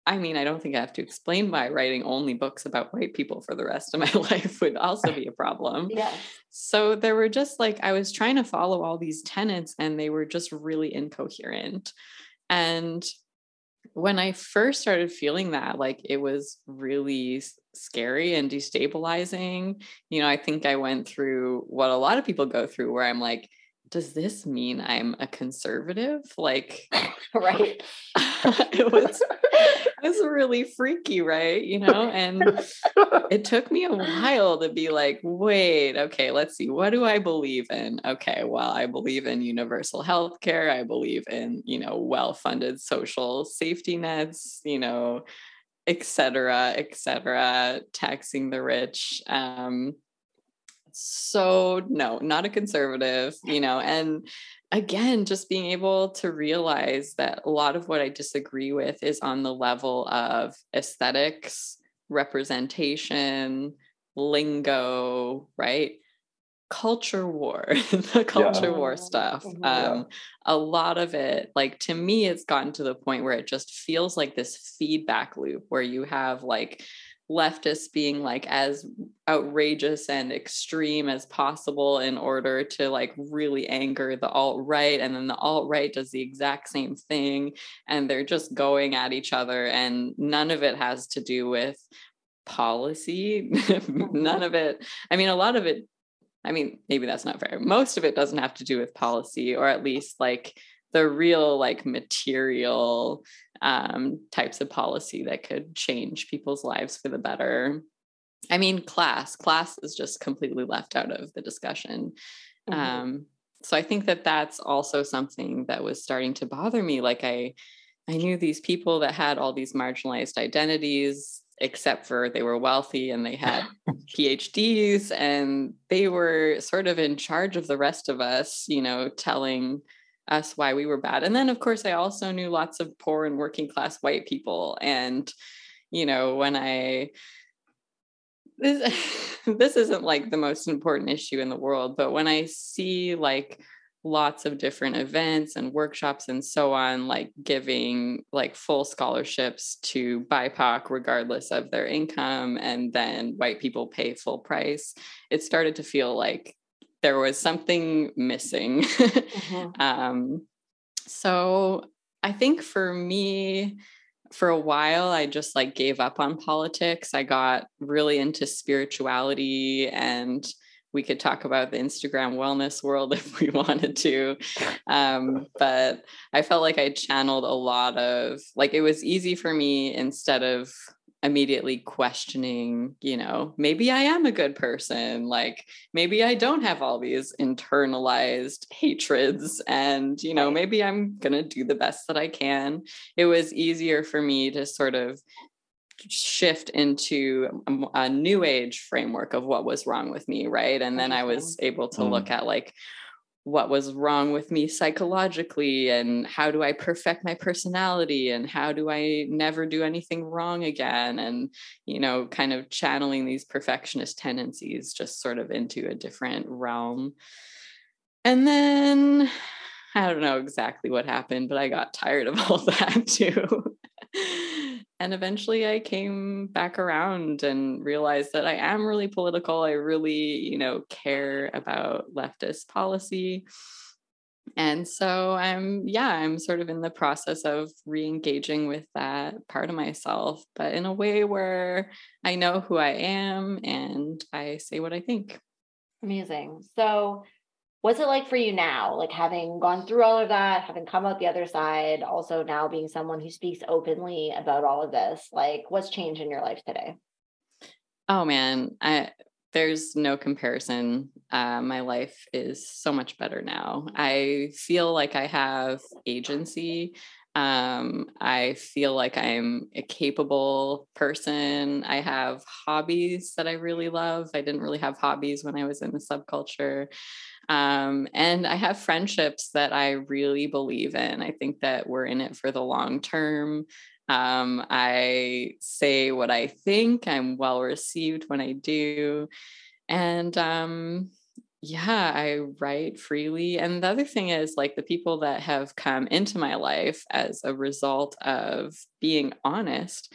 Speaker 4: I mean, I don't think I have to explain why writing only books about white people for the rest of my [laughs] life would also be a problem.
Speaker 3: Yeah.
Speaker 4: So there were just like, I was trying to follow all these tenets and they were just really incoherent. And when I first started feeling that, like it was really scary and destabilizing. You know, I think I went through what a lot of people go through where I'm like, does this mean I'm a conservative? Like, [laughs]
Speaker 3: right. [laughs]
Speaker 4: it was it was really freaky, right? You know, and it [laughs] took me a while to be like, wait, okay, let's see, what do I believe in? Okay, well, I believe in universal health care. I believe in, you know, well-funded social safety nets, you know, et cetera, et cetera, taxing the rich. Um, so no not a conservative you know and again just being able to realize that a lot of what i disagree with is on the level of aesthetics representation lingo right culture war [laughs] the culture yeah. war stuff mm-hmm. um a lot of it like to me it's gotten to the point where it just feels like this feedback loop where you have like leftists being like as outrageous and extreme as possible in order to like really anger the alt right and then the alt right does the exact same thing and they're just going at each other and none of it has to do with policy. [laughs] Mm-hmm. None of it. I mean a lot of it i mean maybe that's not fair. Most of it doesn't have to do with policy or at least like the real like material um, types of policy that could change people's lives for the better. I mean, class, class is just completely left out of the discussion. Mm-hmm. Um, so I think that that's also something that was starting to bother me. Like I, I knew these people that had all these marginalized identities, except for they were wealthy and they had [laughs] PhDs, and they were sort of in charge of the rest of us. You know, telling us why we were bad. And then, of course, I also knew lots of poor and working class white people. And, you know, when I, this, [laughs] this isn't like the most important issue in the world, but when I see like lots of different events and workshops and so on, like giving like full scholarships to BIPOC regardless of their income, and then white people pay full price, it started to feel like there was something missing. Mm-hmm. [laughs] um, so I think for me, for a while, I just like gave up on politics. I got really into spirituality and we could talk about the Instagram wellness world [laughs] if we wanted to. Um, but I felt like I channeled a lot of like it was easy for me instead of immediately questioning, you know, maybe I am a good person. Like maybe I don't have all these internalized hatreds and, you know, maybe I'm going to do the best that I can. It was easier for me to sort of shift into a, new age framework of what was wrong with me, right? And then I was able to mm. look at like what was wrong with me psychologically and how do I perfect my personality and how do I never do anything wrong again? And you know kind of channeling these perfectionist tendencies just sort of into a different realm. And then I don't know exactly what happened but I got tired of [laughs] all that too and eventually I came back around and realized that I am really political. I really, you know, care about leftist policy. And so I'm, yeah, I'm sort of in the process of re engaging with that part of myself, but in a way where I know who I am and I say what I think.
Speaker 3: Amazing. So, what's it like for you now like having gone through all of that having come out the other side also now being someone who speaks openly about all of this like what's changed in your life today
Speaker 4: oh man i there's no comparison uh, my life is so much better now i feel like i have agency um, I feel like I'm a capable person. I have hobbies that I really love. I didn't really have hobbies when I was in the subculture. Um, and I have friendships that I really believe in. I think that we're in it for the long term. Um, I say what I think, I'm well received when I do. And um, yeah, I write freely. And the other thing is, like, the people that have come into my life as a result of being honest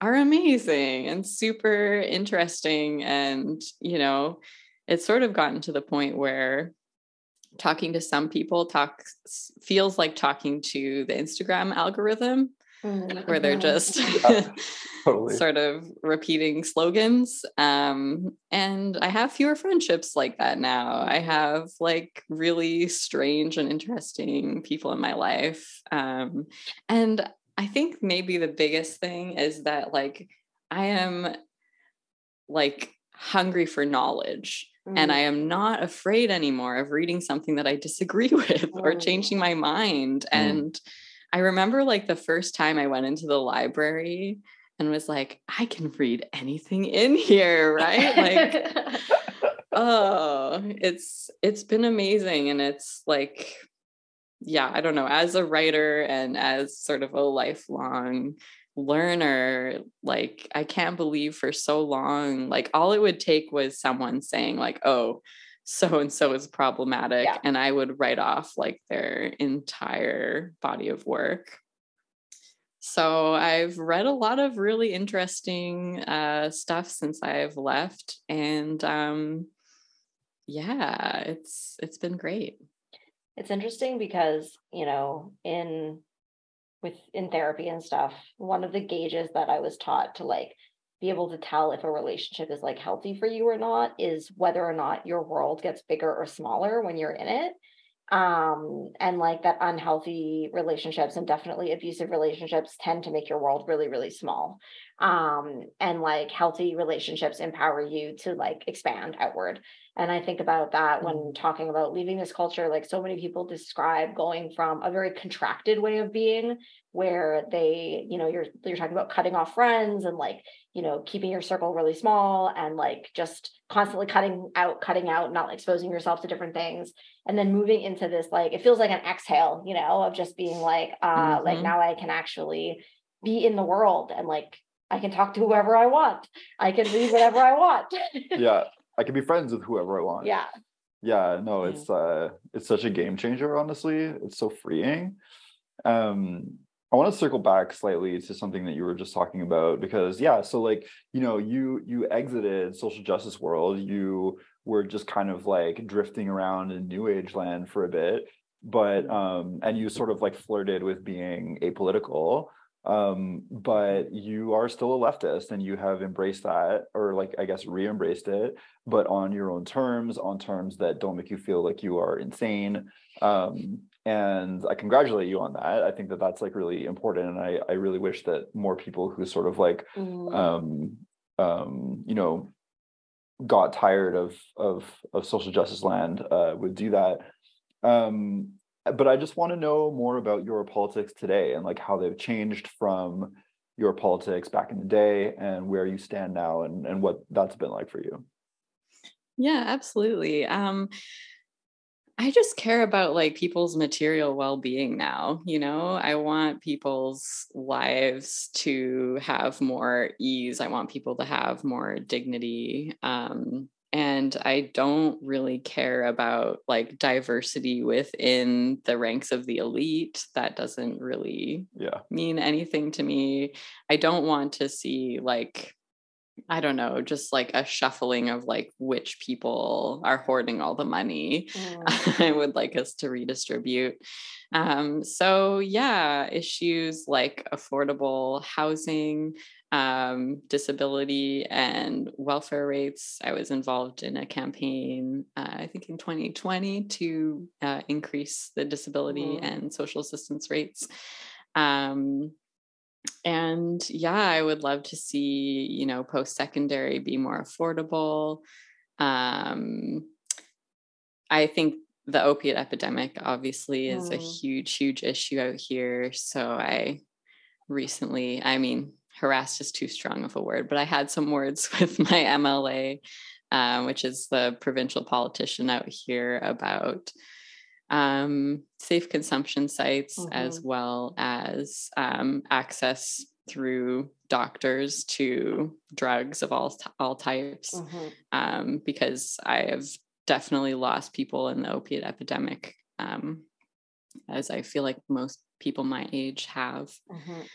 Speaker 4: are amazing and super interesting. And, you know, it's sort of gotten to the point where talking to some people talks feels like talking to the Instagram algorithm. where they're just
Speaker 1: Yeah, [laughs] totally.
Speaker 4: sort of repeating slogans. Um, and I have fewer friendships like that now. I have like really strange and interesting people in my life. Um, and I think maybe the biggest thing is that like I am like hungry for knowledge and
Speaker 3: Mm.
Speaker 4: I am not afraid anymore of reading something that I disagree [laughs] with or
Speaker 3: Mm.
Speaker 4: changing my mind.
Speaker 1: Mm.
Speaker 4: And I remember like the first time I went into the library and was like, I can read anything in here, right? Like, [laughs] oh, it's it's been amazing. And it's like, yeah, I don't know, as a writer and as sort of a lifelong learner like i can't believe for so long like all it would take was someone saying like oh [laughs] so and so is problematic
Speaker 3: Yeah.
Speaker 4: and i would write off like their entire body of work so i've read a lot of really interesting uh, stuff since i've left and um yeah it's it's been great
Speaker 3: it's interesting because you know in with in therapy and stuff one of the gauges that i was taught to like be able to tell if a relationship is like healthy for you or not is whether or not your world gets bigger or smaller when you're in it. Um and like that unhealthy relationships and definitely abusive relationships tend to make your world really really small. Um and like healthy relationships empower you to like expand outward and I think about that when talking about leaving this culture, like so many people describe going from a very contracted way of being where they, you know, you're you're talking about cutting off friends and like, you know, keeping your circle really small and like just constantly cutting out, cutting out, not exposing yourself to different things. And then moving into this, like it feels like an exhale, you know, of just being like, uh, like
Speaker 4: Mhm.
Speaker 3: now I can actually be in the world and like I can talk to whoever I want. I can read whatever I want.
Speaker 1: yeah, [laughs] I can be friends with whoever I want.
Speaker 3: yeah.
Speaker 1: yeah no
Speaker 3: Yeah.
Speaker 1: it's uh it's such a game changer honestly it's so freeing um i want to circle back slightly to something that you were just talking about because yeah so like you know you you exited social justice world you were just kind of like drifting around in new age land for a bit but um and you sort of like flirted with being apolitical um but you are still a leftist and you have embraced that or like i guess re-embraced it but on your own terms, on terms that don't make you feel like you are insane. Um, and I congratulate you on that. I think that that's like really important, and I I really wish that more people who sort of like
Speaker 3: Mm.
Speaker 1: um, um, you know got tired of of of social justice land uh, would do that. Um, but I just want to know more about your politics today and like how they've changed from your politics back in the day and where you stand now and and what that's been like for you.
Speaker 4: Yeah, absolutely. Um, I just care about like people's material well-being now, you know. I want people's lives to have more ease. I want people to have more dignity. Um, and I don't really care about like diversity within the ranks of the elite. That doesn't really
Speaker 1: Yeah.
Speaker 4: mean anything to me. I don't want to see like I don't know, just like a shuffling of like which people are hoarding all the money.
Speaker 3: Mm. [laughs]
Speaker 4: I would like us to redistribute. Um, so, yeah, issues like affordable housing, um, disability, and welfare rates. I was involved in a campaign, uh, I think in 2020, to uh, increase the disability
Speaker 3: Mhm.
Speaker 4: and social assistance rates. Um, and yeah i would love to see you know post secondary be more affordable um i think the opiate epidemic obviously is a
Speaker 3: Mm.
Speaker 4: huge huge issue out here so i recently i mean harassed is too strong of a word but i had some words [laughs] with my mla um, which is the provincial politician out here about um, safe consumption sites as well as um, access through doctors to drugs of all all types
Speaker 3: Mhm.
Speaker 4: um, because I have definitely lost people in the opiate epidemic um, as I feel like most people my age have
Speaker 3: Mhm.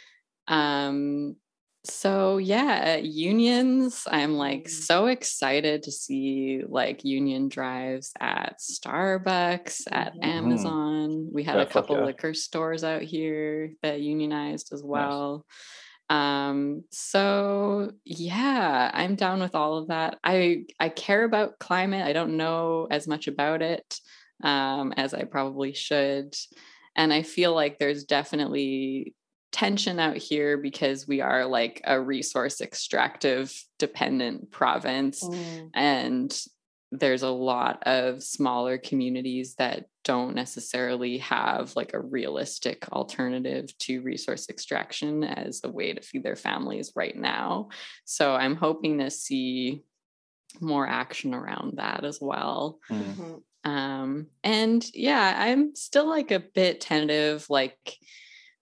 Speaker 4: um, So yeah, unions. I'm like
Speaker 3: Mm.
Speaker 4: so excited to see like union drives at Starbucks, at
Speaker 3: Mhm.
Speaker 4: Amazon. We had a couple liquor stores out here that unionized as well. Um, so yeah, I'm down with all of that. I I care about climate. I don't know as much about it um, as I probably should. And I feel like there's definitely tension out here because we are like a resource extractive dependent province
Speaker 3: Mm.
Speaker 4: and there's a lot of smaller communities that don't necessarily have like a realistic alternative to resource extraction as a way to feed their families right now so i'm hoping to see more action around that as well
Speaker 1: Mm.
Speaker 3: Mhm.
Speaker 4: um and yeah i'm still like a bit tentative like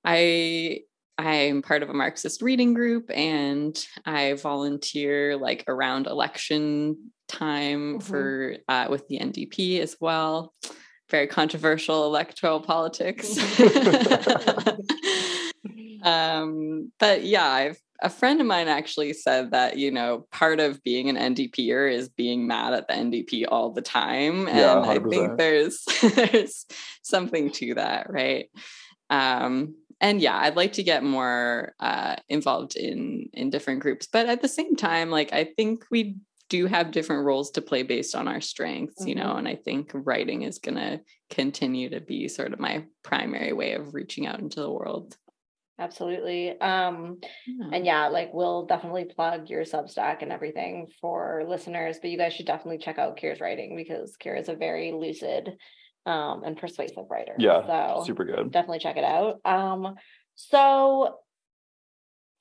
Speaker 4: i i'm part of a marxist reading group and i volunteer like around election time
Speaker 3: Mhm.
Speaker 4: for uh, with the ndp as well. Very controversial electoral politics. [laughs] Um but yeah i've a friend of mine actually said that you know part of being an ndper is being mad at the ndp all the time. And
Speaker 1: Yeah,
Speaker 4: i think there's [laughs] there's something to that right? Um and yeah i'd like to get more uh involved in in different groups but at the same time like i think we do have different roles to play based on our strengths you know and i think writing is going to continue to be sort of my primary way of reaching out into the world
Speaker 3: Absolutely. Um,
Speaker 4: Yeah.
Speaker 3: and yeah, like we'll definitely plug your Substack and everything for listeners, but you guys should definitely check out Kier's writing because Kier is a very lucid um and persuasive writer.
Speaker 1: Yeah,
Speaker 3: So
Speaker 1: Super good.
Speaker 3: definitely check it out. Um, so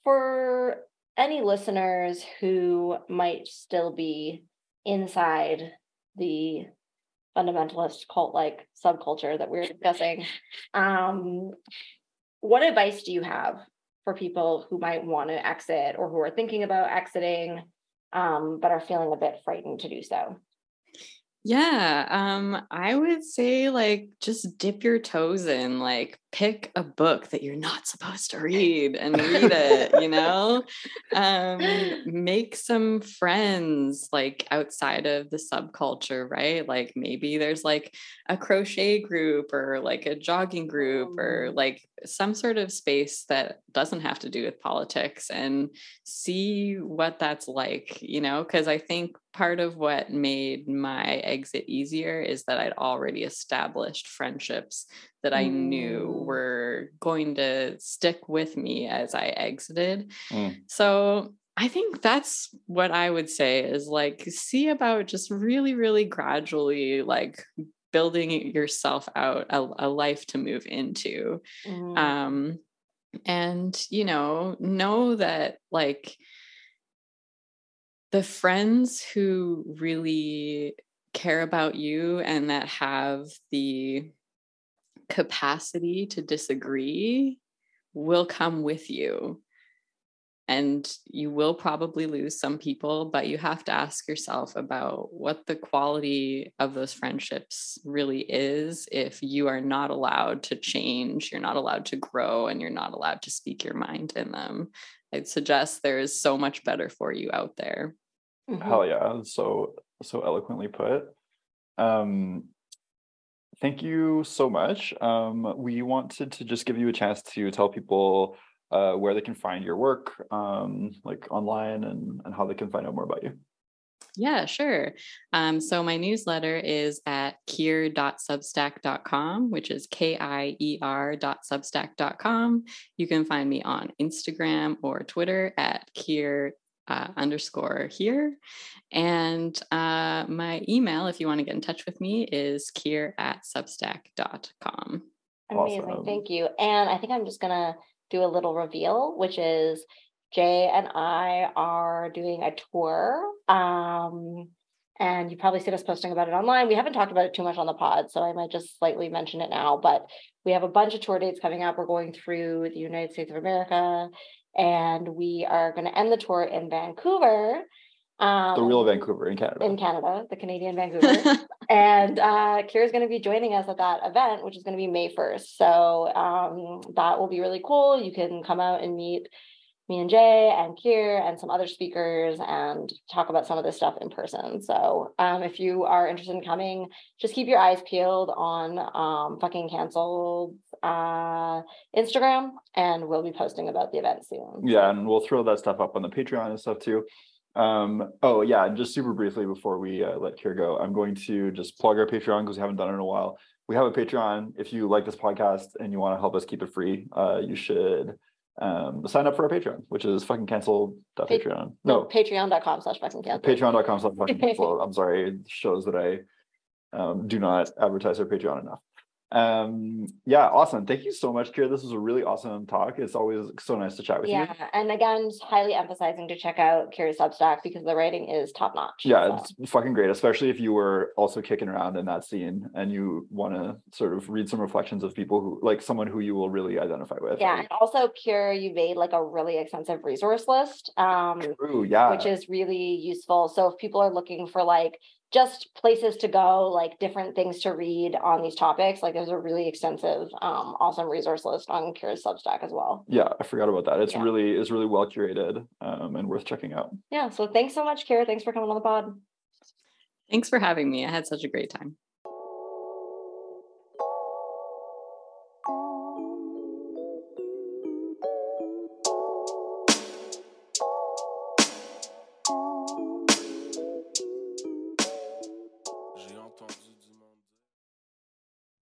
Speaker 3: for any listeners who might still be inside the fundamentalist cult like subculture that we're discussing, um, what advice do you have for people who might want to exit or who are thinking about exiting um, but are feeling a bit frightened to do so?
Speaker 4: Yeah, um, I would say like just dip your toes in, like pick a book that you're not supposed to [laughs] read and read it, you know? Um, make some friends like outside of the subculture, right? Like maybe there's like a crochet group or like a jogging group or
Speaker 3: Mm.
Speaker 4: like some sort of space that doesn't have to do with politics and see what that's like, you know? Because I think part of what made my exit easier is that I'd already established friendships that I knew
Speaker 3: Mm.
Speaker 4: were going to stick with me as I exited.
Speaker 1: Mm.
Speaker 4: So I think that's what I would say is like see about just really, really gradually like building yourself out a, a life to move into
Speaker 3: Mm,
Speaker 4: um and you know know that like the friends who really care about you and that have the capacity to disagree will come with you and you will probably lose some people but you have to ask yourself about what the quality of those friendships really is if you are not allowed to change you're not allowed to grow and you're not allowed to speak your mind in them i'd suggest there is so much better for you out there
Speaker 3: mhm.
Speaker 1: Hell yeah. So so eloquently put. Um thank you so much. Um we wanted to just give you a chance to tell people uh where they can find your work um like online and and how they can find out more about you.
Speaker 4: Yeah, sure. Um, so my newsletter is at kier.substack.com, which is K-I-E-R dot substack.com. You can find me on Instagram or Twitter at kier uh, underscore here. And uh, my email, if you want to get in touch with me, is kier at substack.com.
Speaker 3: Amazing.
Speaker 1: Awesome.
Speaker 3: Thank you. And I think I'm just going to do a little reveal, which is Jay and I are doing a tour. Um, and you probably seen us posting about it online. We haven't talked about it too much on the pod, so I might just slightly mention it now. But we have a bunch of tour dates coming up. We're going through the United States of America, and we are going to end the tour in Vancouver. Um,
Speaker 1: The real Vancouver in Canada.
Speaker 3: in Canada, the Canadian Vancouver [laughs] and uh, Kier's going to be joining us at that event, which is going to be May 1st. So um, that will be really cool. You can come out and meet me and Jay and Kier and some other speakers and talk about some of this stuff in person. So um, if you are interested in coming, just keep your eyes peeled on um, fucking canceled uh, Instagram, and we'll be posting about the event soon.
Speaker 1: Yeah, and we'll throw that stuff up on the Patreon and stuff too. Um, oh yeah, just super briefly before we uh, let Kier go, I'm going to just plug our Patreon because we haven't done it in a while. We have a Patreon. If you like this podcast and you want to help us keep it free, uh, you should um, sign up for our Patreon, which is fucking cancel.patreon.
Speaker 3: No,
Speaker 1: No,
Speaker 3: patreon.com slash fucking canceled.
Speaker 1: patreon.com slash fucking [laughs] cancel. I'm sorry, it shows that I um, do not advertise our Patreon enough. Um, yeah, awesome. Thank you so much, Kier. This was a really awesome talk. It's always so nice to chat with
Speaker 3: Yeah,
Speaker 1: you.
Speaker 3: Yeah, and again, highly emphasizing to check out Kier's Substack because the writing is top notch.
Speaker 1: Yeah,
Speaker 3: So,
Speaker 1: it's fucking great, especially if you were also kicking around in that scene and you want to sort of read some reflections of people who like someone who you will really identify with.
Speaker 3: yeah,
Speaker 1: Like,
Speaker 3: and also Kier, you made like a really extensive resource list. Um,
Speaker 1: True, yeah.
Speaker 3: which is really useful. So if people are looking for like just places to go, like different things to read on these topics, like there's a really extensive, um, awesome resource list on Kier's Substack as well.
Speaker 1: yeah, I forgot about that. It's
Speaker 3: Yeah.
Speaker 1: really it's really well curated um, and worth checking out.
Speaker 3: Yeah. So thanks so much, Kier. Thanks for coming on the pod.
Speaker 4: Thanks for having me. I had such a great time.